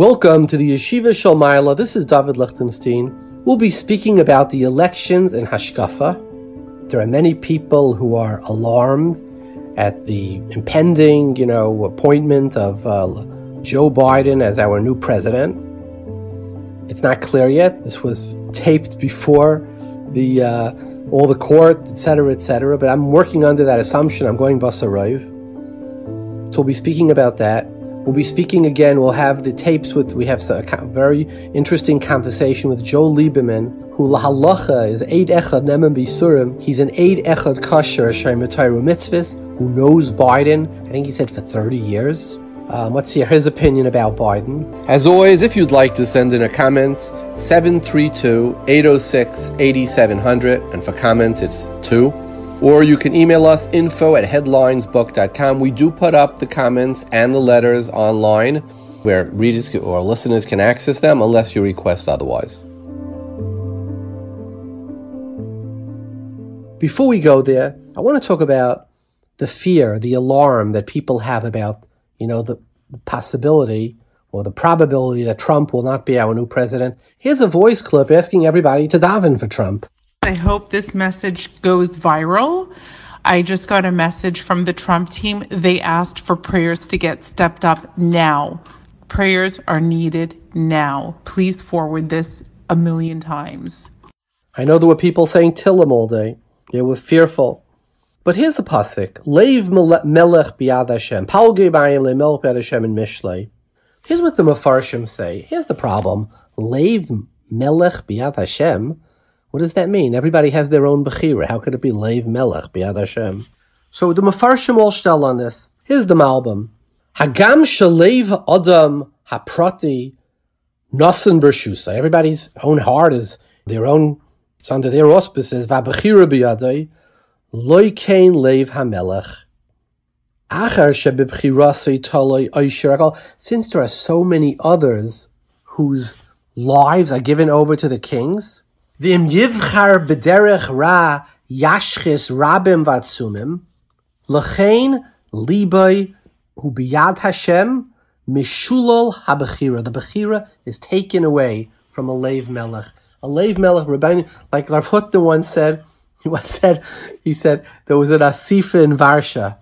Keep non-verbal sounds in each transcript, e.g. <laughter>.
Welcome to the Yeshiva Shalmaila. This is David Lichtenstein. We'll be speaking about the elections in Hashkafa. There are many people who are alarmed at the impending, you know, appointment of uh, Joe Biden as our new president. It's not clear yet. This was taped before the uh, all the court, etc., etc. But I'm working under that assumption. I'm going basarov. So we'll be speaking about that. We'll be speaking again. We'll have the tapes with, we have a very interesting conversation with Joe Lieberman, who lahalacha is Eid Echad Neman Bisurim. He's an Eid Echad Kasher Shaimatayru Mitzvahs, who knows Biden, I think he said for 30 years. Um, let's hear his opinion about Biden. As always, if you'd like to send in a comment, 732 806 8700, and for comments, it's 2. Or you can email us info at headlinesbook.com. We do put up the comments and the letters online where readers or listeners can access them unless you request otherwise. Before we go there, I want to talk about the fear, the alarm that people have about, you know, the possibility or the probability that Trump will not be our new president. Here's a voice clip asking everybody to daven for Trump. I hope this message goes viral. I just got a message from the Trump team. They asked for prayers to get stepped up now. Prayers are needed now. Please forward this a million times. I know there were people saying Tillim all day. They were fearful. But here's a pasuk: Leiv melech biad Hashem, Paul Gebayim le melech biad Hashem in Mishlei. Here's what the Mefarshim say. Here's the problem: Leiv melech biad Hashem. What does that mean? Everybody has their own Bechira. How could it be Leiv Melech Biad Hashem? So the Mefarshim all stel on this. Here's the Malbim. Hagam Shalev Adam Haprati Nasan Bershusa. Everybody's own heart is their own, it's under their auspices. Vabechira Biadai. Loi Kain Leiv Hamelech. Since there are so many others whose lives are given over to the kings, V'im yivchar b'derech ra yashchis rabim vatsumim, l'chein liboy hu Hashem mishulol habechira. The bechira is taken away from a leiv melech. A leiv melech, Rabbi, like Rav Hutner once said, <laughs> he once said, he said, there was an asifa in Varsha,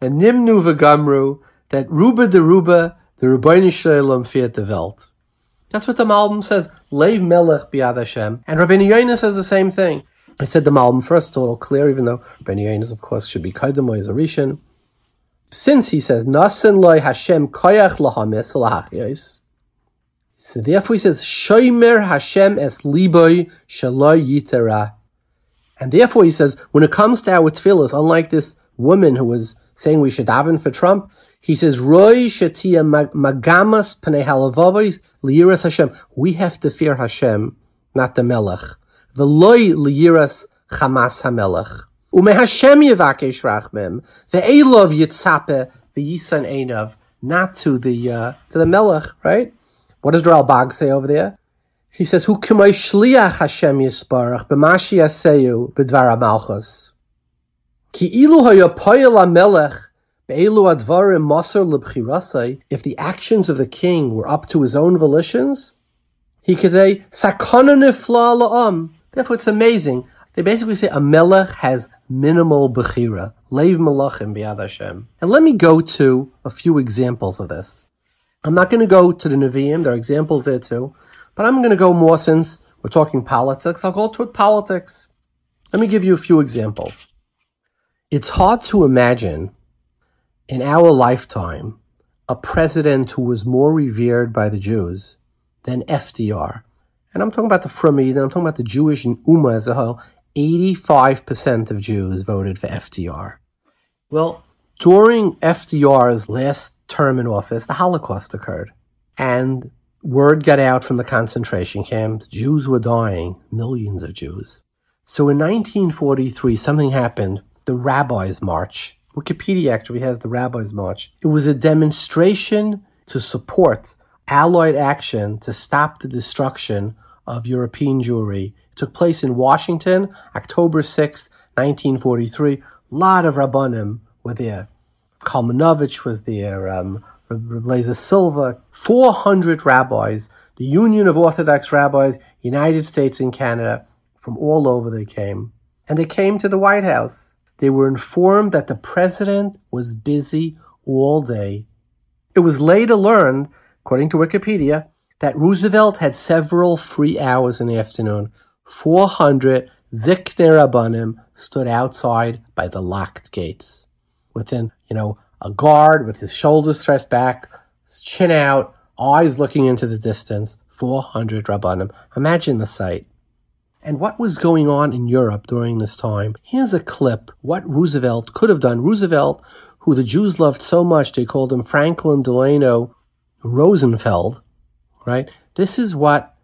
and nimnu v'gamru, that ruba de ruba, the Rabbeinu Shalom fiat the Welt. That's what the Malbim says. Leiv Melech Biad Hashem. And Rabbeinu Yonah says the same thing. I said the Malbim first, a little clear, even though Rabbeinu Yonah, of course, should be Kaidam or Zarishan. Since he says, Nasin loy Hashem koyach lahamis lahachyos. So therefore he says, Shoimer Hashem es liboy shaloy yitera. And therefore he says, when it comes to our tefillahs, unlike this woman who was saying we should daven for Trump, he says, Roy Shatia Magamas Panehalavovis Liras Hashem. We have to fear Hashem, not the Melech. The loy liras Hamas Hamelech. Ume Hashem Yavakesh Rachmim. The Elov Yitzape the Yisan Einav. Not to the uh, to the Melech, right? What does the Ralbag say over there? He says, "Who k'may shliach Hashem yisparach b'mashi yaseyu b'dvar malchus." Ki ilu haya poyel melech if the actions of the king were up to his own volitions, he could say, Therefore, it's amazing. They basically say a melech has minimal bechira, leiv malachim biad Hashem. And let me go to a few examples of this. I'm not going to go to the Nevi'im, there are examples there too, but I'm going to go more since we're talking politics. I'll go to politics. Let me give you a few examples. It's hard to imagine in our lifetime a president who was more revered by the Jews than FDR. And I'm talking about the Frumid, and I'm talking about the Jewish Ummah as a whole. 85% of Jews voted for FDR. Well, during FDR's last term in office, the Holocaust occurred. And word got out from the concentration camps. Jews were dying, millions of Jews. So in 1943, something happened. The Rabbis' March Wikipedia actually has the Rabbis March. It was a demonstration to support Allied action to stop the destruction of European Jewry. It took place in Washington, October 6th, 1943. A lot of Rabbanim were there. Kalmanovich was there, um, Eliezer Silver, 400 rabbis, the Union of Orthodox Rabbis, United States and Canada, from all over they came. And they came to the White House. They were informed that the president was busy all day. It was later learned, according to Wikipedia, that Roosevelt had several free hours in the afternoon. 400 Zikner Rabbanim stood outside by the locked gates. Within, you know, a guard with his shoulders thrust back, his chin out, eyes looking into the distance, 400 Rabbanim. Imagine the sight. And what was going on in Europe during this time? Here's a clip what Roosevelt could have done. Roosevelt, who the Jews loved so much, they called him Franklin Delano Rosenfeld, right? This is what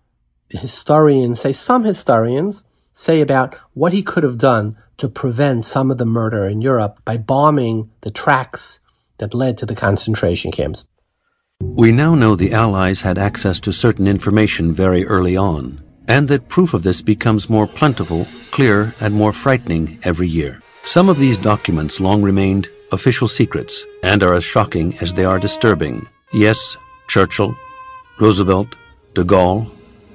historians say, some historians say about what he could have done to prevent some of the murder in Europe by bombing the tracks that led to the concentration camps. We now know the Allies had access to certain information very early on, and that proof of this becomes more plentiful, clear, and more frightening every year. Some of these documents long remained official secrets and are as shocking as they are disturbing. Yes, Churchill, Roosevelt, de Gaulle,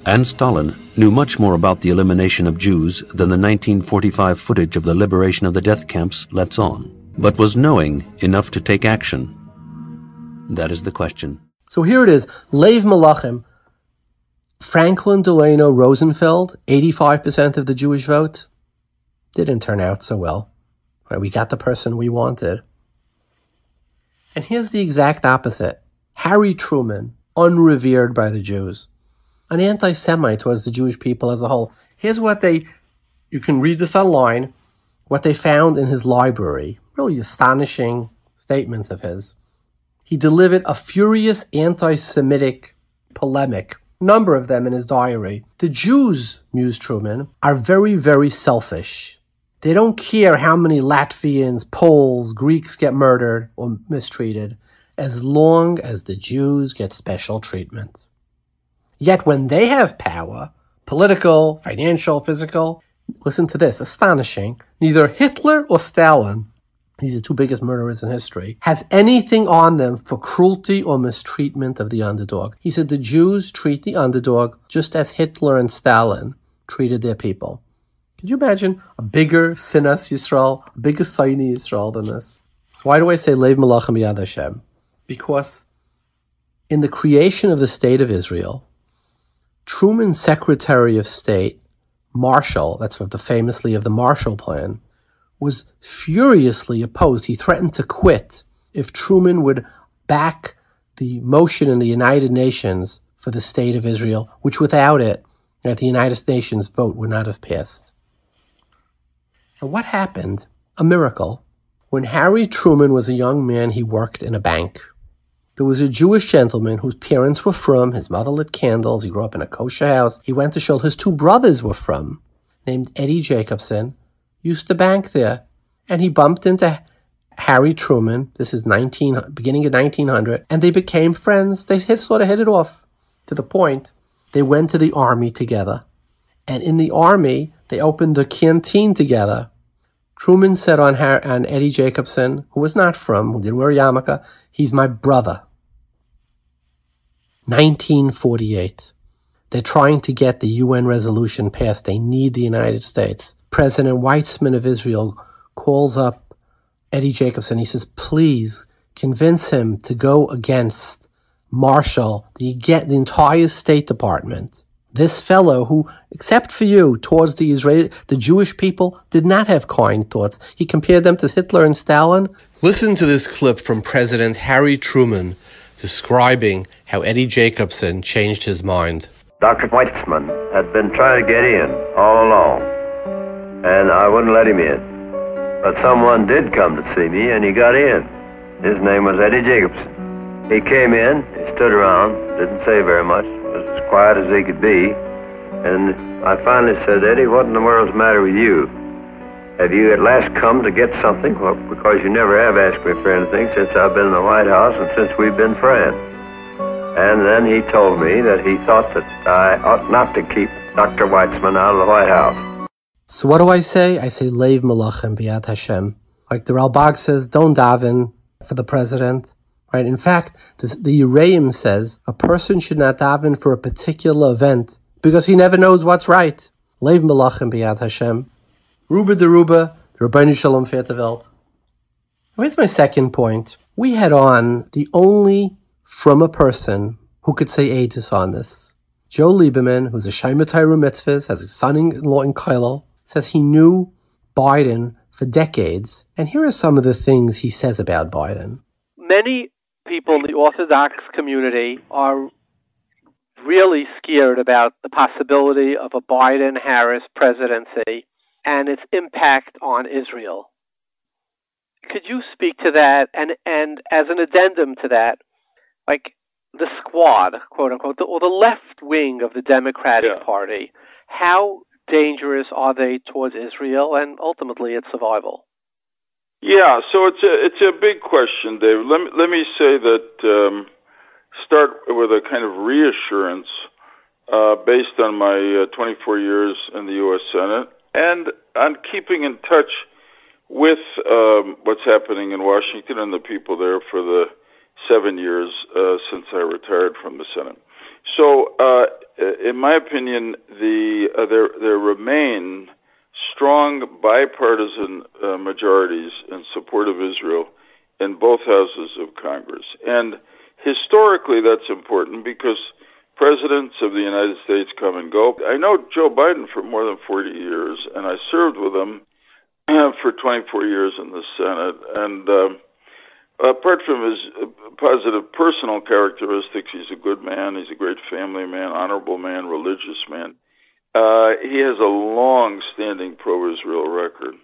and Stalin knew much more about the elimination of Jews than the 1945 footage of the liberation of the death camps lets on. But was knowing enough to take action? That is the question. So here it is Lev Malachim, Franklin Delano Rosenfeld, 85% of the Jewish vote. Didn't turn out so well. Right, we got the person we wanted. And here's the exact opposite Harry Truman, unrevered by the Jews, an anti Semite towards the Jewish people as a whole. Here's what they, you can read this online, what they found in his library really astonishing statements of his. He delivered a furious anti Semitic polemic, number of them in his diary. The Jews, mused Truman, are very, very selfish. They don't care how many Latvians, Poles, Greeks get murdered or mistreated, as long as the Jews get special treatment. Yet when they have power, political, financial, physical, listen to this, astonishing, neither Hitler or Stalin these are the two biggest murderers in history, has anything on them for cruelty or mistreatment of the underdog. He said the Jews treat the underdog just as Hitler and Stalin treated their people. Could you imagine a bigger Sinas Yisrael, a bigger Saini Yisrael than this? Why do I say Lev Malachim Yad Hashem? Because in the creation of the state of Israel, Truman's Secretary of State, Marshall, that's of the famously of the Marshall Plan, was furiously opposed. He threatened to quit if Truman would back the motion in the United Nations for the state of Israel, which without it, at the United Nations vote would not have passed. And what happened? A miracle. When Harry Truman was a young man, he worked in a bank. There was a Jewish gentleman whose parents were from, his mother lit candles, he grew up in a kosher house. He went to shul, his two brothers were from, named Eddie Jacobson used to bank there. And he bumped into Harry Truman. This is 19, beginning of 1900. And they became friends. They sort of hit it off to the point they went to the army together. And in the army, they opened the canteen together. Truman said on, Harry, on Eddie Jacobson, who was not from, who didn't wear yarmulke, he's my brother. 1948. They're trying to get the UN resolution passed. They need the United States. President Weizmann of Israel calls up Eddie Jacobson. He says, please convince him to go against Marshall, the, get the entire State Department. This fellow who, except for you, towards the Israeli, the Jewish people, did not have kind thoughts. He compared them to Hitler and Stalin. Listen to this clip from President Harry Truman describing how Eddie Jacobson changed his mind. Dr. Weizmann had been trying to get in all along, and I wouldn't let him in. But someone did come to see me, and he got in. His name was Eddie Jacobson. He came in, he stood around, didn't say very much, was as quiet as he could be, and I finally said, Eddie, what in the world's the matter with you? Have you at last come to get something? Well, because you never have asked me for anything since I've been in the White House and since we've been friends. And then he told me that he thought that I ought not to keep Dr. Weizmann out of the White House. So what do I say? I say, Lev Malachim B'yad Hashem. Like the Ralbag says, don't daven for the president. Right? In fact, the, the Uraim says a person should not daven for a particular event because he never knows what's right. Lev Malachim Biyad Hashem. Ruba de Ruba, the Rabbeinu Shalom Welt. Here's my second point. We had on the only from a person who could say Aegis on this. Joe Lieberman, who's a Shaimatayru Mitzvahs, has a son-in-law in Kailo, says he knew Biden for decades. And here are some of the things he says about Biden. Many people in the Orthodox community are really scared about the possibility of a Biden Harris presidency and its impact on Israel. Could you speak to that and and as an addendum to that, like the squad, quote unquote, the, or the left wing of the Democratic yeah. Party, how dangerous are they towards Israel and ultimately its survival? Yeah, so it's a it's a big question, Dave. Let me let me say that um, start with a kind of reassurance uh, based on my uh, 24 years in the U.S. Senate and on keeping in touch with um, what's happening in Washington and the people there for the seven years uh, since I retired from the Senate. So, uh, in my opinion, the uh, there there remain strong bipartisan uh, majorities in support of Israel in both houses of Congress. And historically, that's important because presidents of the United States come and go. I know Joe Biden for more than 40 years, and I served with him <clears throat> for 24 years in the Senate. And uh, apart from his positive personal characteristics, he's a good man, he's a great family man, honorable man, religious man. Uh, he has a long-standing pro-Israel record.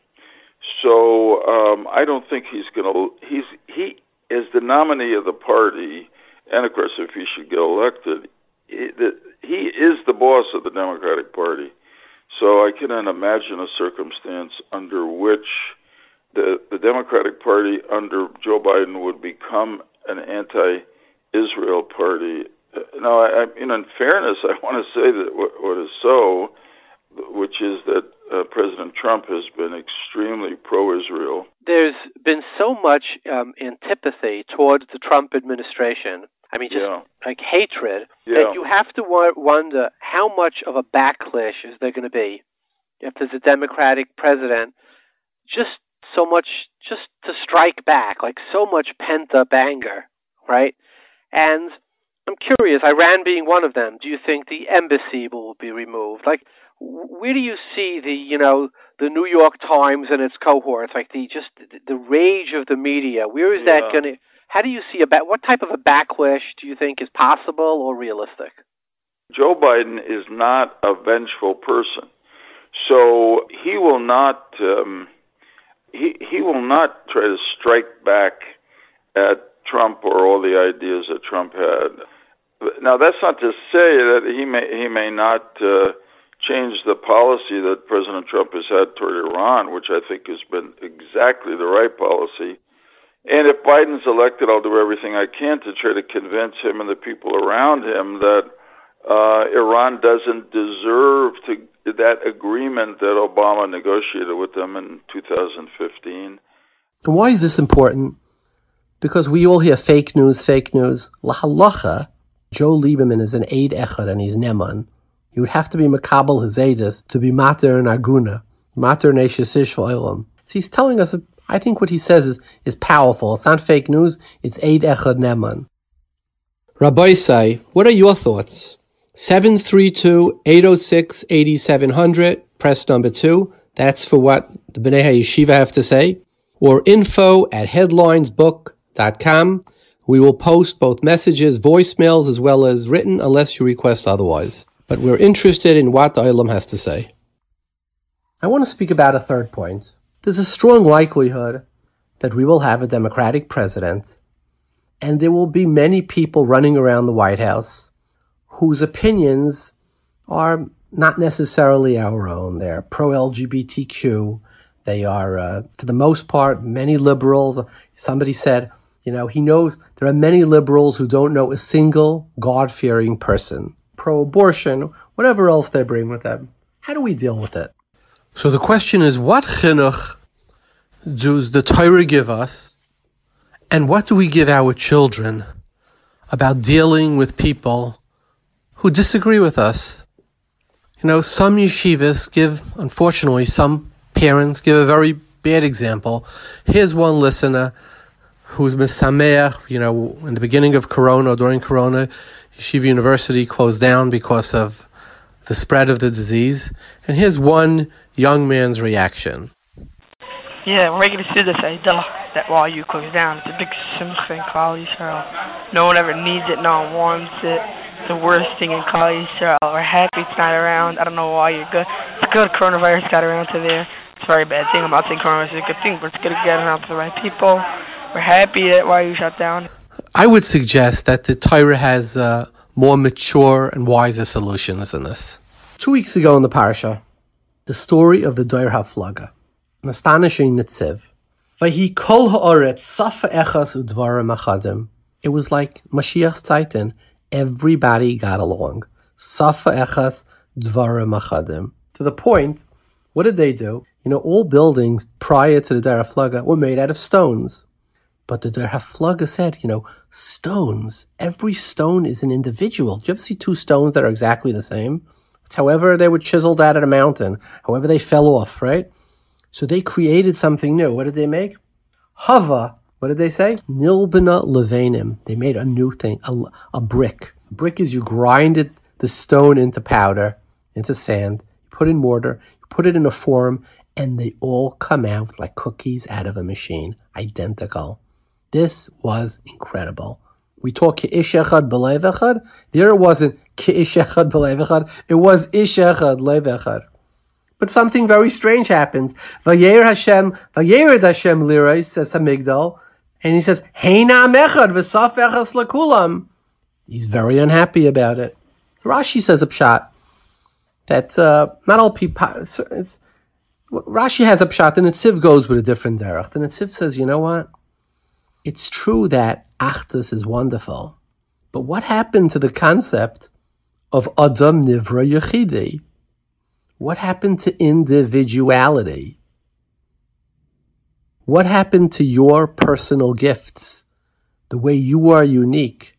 So um, I don't think he's going to. He's he is the nominee of the party, and of course, if he should get elected, he, the, he is the boss of the Democratic Party. So I cannot imagine a circumstance under which the the Democratic Party under Joe Biden would become an anti-Israel party Now, I, I, in fairness, I want to say that what, what is so, which is that uh, President Trump has been extremely pro-Israel. There's been so much um, antipathy towards the Trump administration. I mean, just yeah. like hatred yeah. that you have to wonder how much of a backlash is there going to be if there's a Democratic president. Just so much, just to strike back, like so much pent up anger, right? And I'm curious, Iran being one of them, do you think the embassy will be removed? Like, where do you see the, you know, the New York Times and its cohorts, like the just the rage of the media? Where is yeah. that going to? How do you see a what type of a backlash do you think is possible or realistic? Joe Biden is not a vengeful person, so he will not um, he he will not try to strike back at Trump or all the ideas that Trump had. Now, that's not to say that he may he may not uh, change the policy that President Trump has had toward Iran, which I think has been exactly the right policy. And if Biden's elected, I'll do everything I can to try to convince him and the people around him that uh, Iran doesn't deserve to that agreement that Obama negotiated with them in 2015. And why is this important? Because we all hear fake news, fake news. La halacha Joe Lieberman is an aid echad and he's neman. He would have to be makabel his to be mater and aguna, mater neshesish oilam. So he's telling us, I think what he says is, is powerful. It's not fake news, it's aid echad neman. Rabbi say, what are your thoughts? 732-806-8700, press number two. That's for what the B'nai Yeshiva have to say. Or info at headlinesbook.com. We will post both messages, voicemails, as well as written, unless you request otherwise. But we're interested in what the Olam has to say. I want to speak about a third point. There's a strong likelihood that we will have a Democratic president, and there will be many people running around the White House whose opinions are not necessarily our own. They're pro LGBTQ. They are, uh, for the most part, many liberals. Somebody said, you know, he knows there are many liberals who don't know a single God fearing person, pro abortion, whatever else they bring with them. How do we deal with it? So the question is what chinuch does the Torah give us And what do we give our children about dealing with people who disagree with us? You know, some yeshivas give, unfortunately, some parents give a very bad example. Here's one listener who's misameach, you know, in the beginning of Corona, during Corona, Yeshiva University closed down because of the spread of the disease. And here's one young man's reaction. Yeah, making a decision that while you close down, it's a big simcha in. No one ever needs it, no one wants it. It's the worst thing in college, Yisrael. We're happy it's not around. I don't know why you're good. It's good coronavirus got around to there. It's a very bad thing. I'm not saying coronavirus is a good thing, but it's good to get around to the right people. We're happy that why you shut down. I would suggest that the Torah has uh, more mature and wiser solutions than this. Two weeks ago in the parasha, the story of the Doir HaFlaga, an astonishing Netziv. He kol ha'oret safa echas udvarim achadim. It was like Mashiach's Titan. Everybody got along. Safa echas dvarim achadim. To the point, what did they do? You know, all buildings prior to the Dera Flaga were made out of stones. But the Der Haflaga said, you know, stones, every stone is an individual. Do you ever see two stones that are exactly the same? However they were chiseled out of a mountain, however they fell off, right? So they created something new. What did they make? Hava. What did they say? Nilbina levanim. They made a new thing, a, a brick. A brick is you grinded the stone into powder, into sand, you put in mortar, you put it in a form, and they all come out like cookies out of a machine, identical. This was incredible. We talk ish echad b'lev echad. There it wasn't ish echad echad. It was ish echad echad. But something very strange happens. Vayer Hashem, Vayered Hashem lirais says Hamigdal, and he says Heina mechad v'saf echas lakulam. He's very unhappy about it. So Rashi says a pshat that uh, not all people. Rashi has a pshat, and Netziv goes with a different derech. The Netziv says, you know what? It's true that Achdus is wonderful, but what happened to the concept of Adam Nivra Yechidi? What happened to individuality? What happened to your personal gifts? The way you are unique.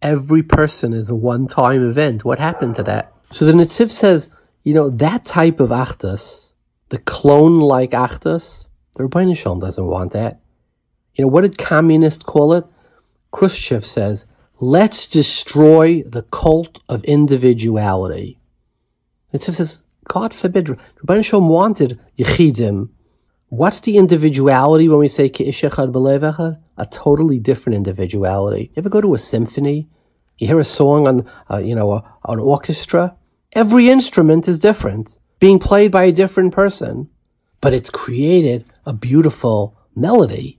Every person is a one time event. What happened to that? So the Netziv says, you know, that type of Achdus, the clone like Achdus, the Shalom doesn't want that. You know, what did communists call it? Khrushchev says, let's destroy the cult of individuality. It says, God forbid, Rabbi wanted Yechidim. What's the individuality when we say Ki'ishechad B'levechad? A totally different individuality. You ever go to a symphony? You hear a song on, uh, you know, a, an orchestra? Every instrument is different, being played by a different person, but it's created a beautiful melody.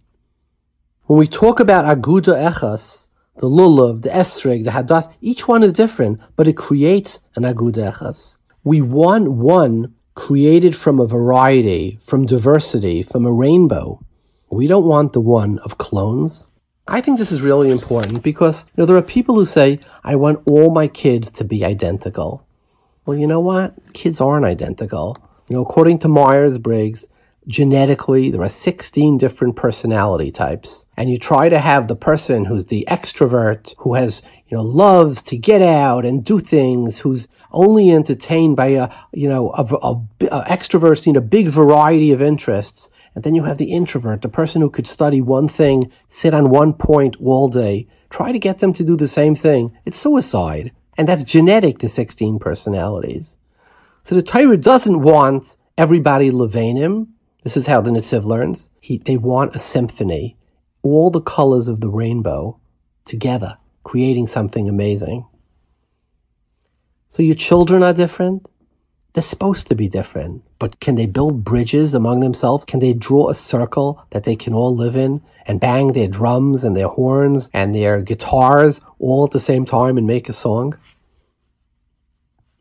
When we talk about Aguda Echas, the Lulav, the Esrig, the Hadath, each one is different, but it creates an Aguda Echas. We want one created from a variety, from diversity, from a rainbow. We don't want the one of clones. I think this is really important because you know, there are people who say, I want all my kids to be identical. Well, you know what? Kids aren't identical. You know, according to Myers Briggs, genetically there are 16 different personality types and you try to have the person who's the extrovert who has you know loves to get out and do things who's only entertained by a you know a, a, a extrovert in a big variety of interests and then you have the introvert the person who could study one thing sit on one point all day try to get them to do the same thing. It's suicide and that's genetic to 16 personalities. So the Torah doesn't want everybody levanim this is how the Netziv learns. He, they want a symphony, all the colors of the rainbow together, creating something amazing. So your children are different. They're supposed to be different, but can they build bridges among themselves? Can they draw a circle that they can all live in and bang their drums and their horns and their guitars all at the same time and make a song?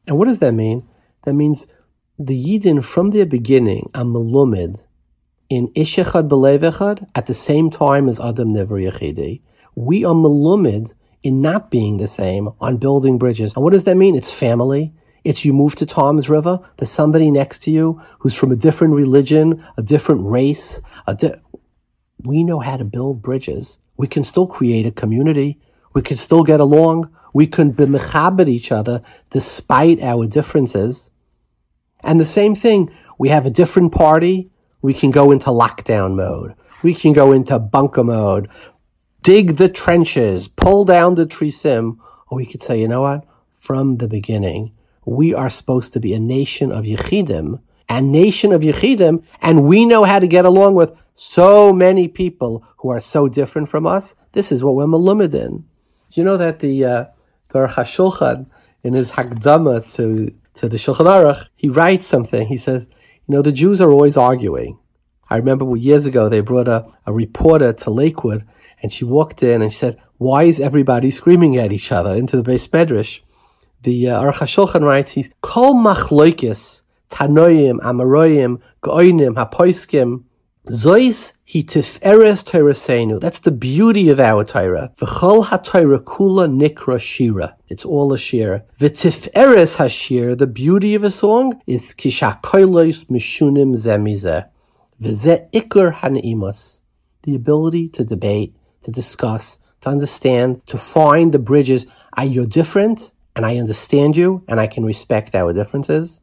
And what does that mean? That means the Yidden from their beginning are melumid in Ishechad Belevechad at the same time as Adam Never Yechidi. We are melumid in not being the same on building bridges. And what does that mean? It's family. It's you move to Toms River, there's somebody next to you who's from a different religion, a different race. A di- we know how to build bridges. We can still create a community. We can still get along. We can be mechabed each other despite our differences. And the same thing, we have a different party. We can go into lockdown mode. We can go into bunker mode, dig the trenches, pull down the trisim, or we could say, you know what? From the beginning, we are supposed to be a nation of Yechidim, a nation of Yechidim, and we know how to get along with so many people who are so different from us. This is what we're malumed in. Do you know that the uh, Aruch HaShulchan, in his Hakdama to, to the Shulchan Aruch, he writes something. He says, you know, the Jews are always arguing. I remember years ago they brought a, a reporter to Lakewood and she walked in and she said, why is everybody screaming at each other into the beis medrash? The uh, Aruch HaShulchan writes, he's Kol machloikis, tanoim, amaroim, goinim, hapoiskim, Zois hi tiferes Torahseinu. That's the beauty of our Torah. V'chol ha-Torah kula nikra shira. It's all a shir. V'tiferes ha-shir, the beauty of a song, is kishakoilos mishunim zemizeh. V'zeh ikr han'imas. The ability to debate, to discuss, to understand, to find the bridges. Are you different? And I understand you, and I can respect our differences.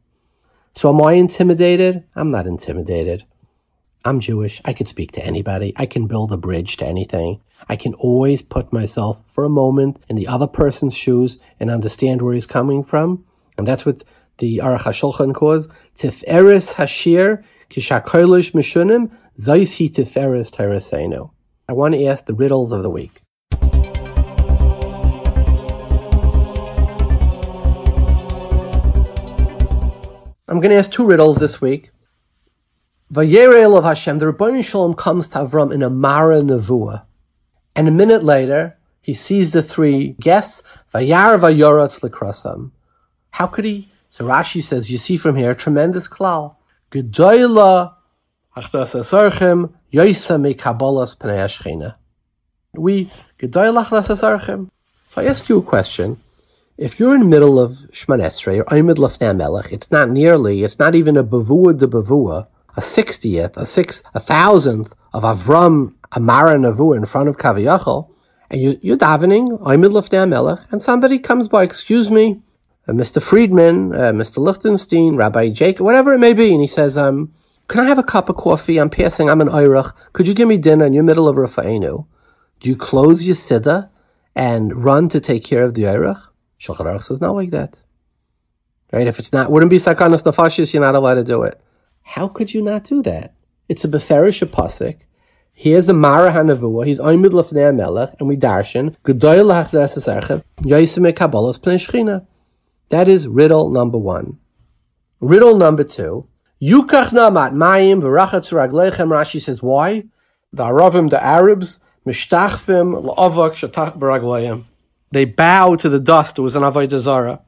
So am I intimidated? I'm not intimidated. I'm Jewish. I could speak to anybody. I can build a bridge to anything. I can always put myself for a moment in the other person's shoes and understand where he's coming from. And that's what the Aruch HaShulchan calls Tiferes Hashir Kishakoilish Mishunim Zais Hi Tiferes Terasenu. I want to ask the riddles of the week. I'm going to ask two riddles this week. Vayerel of Hashem, the Rebbeinu Shalom comes to Avram in a Mara Nevuah. And a minute later, he sees the three guests, Vayar Vayoratz Lekrasam. How could he? So Rashi says, you see from here, tremendous klal. Gedoyla Achdasasarchem Yoisa me Kabbalas Pnei We. So I ask you a question. If you're in the middle of Shmanetzrei or Oimid Lafnei Melech, it's not nearly, it's not even a Bavua de Bavua, a sixtieth, a six, a thousandth of Avram Amara Navu in front of Kaviyachal, and you, you're davening, Oimid Lefnei Melech, and somebody comes by, excuse me, uh, Mr. Friedman, uh, Mr. Lichtenstein, Rabbi Jacob, whatever it may be, and he says, um, can I have a cup of coffee? I'm passing, I'm an Eirach. Could you give me dinner in your middle of Rafa'inu? Do you close your Siddha and run to take care of the Eirach? Shulchan Aruch says not like that. Right? If it's not, wouldn't be Sakanas Nefashis, you're not allowed to do it. How could you not do that? It's a beferish pasuk. Here's a Mara Hanavua. He's Oimid Lefnei Melech, and we darshan Gedoyel Lachdas Kabbalas Pnei That is riddle number one. Riddle number two. Yukach Namat Mayim V'Rachatz Raglechem. Rashi says why? The Aravim, the Arabs, Mishtachvim L'Avak Shatach Baraglayim. They bow to the dust. It was an Avodah Zarah.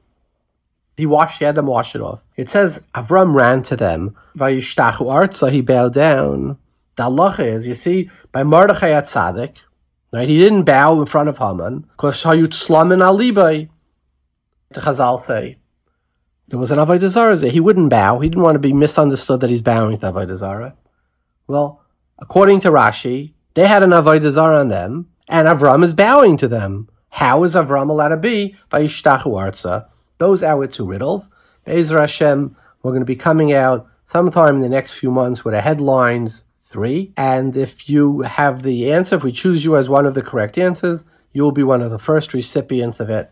He washed, he had them wash it off. It says Avram ran to them. Vayishtachu he bowed down. The halacha is, you see, by Mordechai at Tzaddik, right, he didn't bow in front of Haman, because Hayut Slamin Alibay, the Chazal say. There was an Avodah Zarah. He wouldn't bow. He didn't want to be misunderstood that he's bowing to Avodah Zarah. Well, according to Rashi, they had an Avodah Zarah on them, and Avram is bowing to them. How is Avram allowed to be? Vayishtachu arza. Those are our two riddles. Be'ezer Hashem, we're going to be coming out sometime in the next few months with a headlines three. And if you have the answer, if we choose you as one of the correct answers, you will be one of the first recipients of it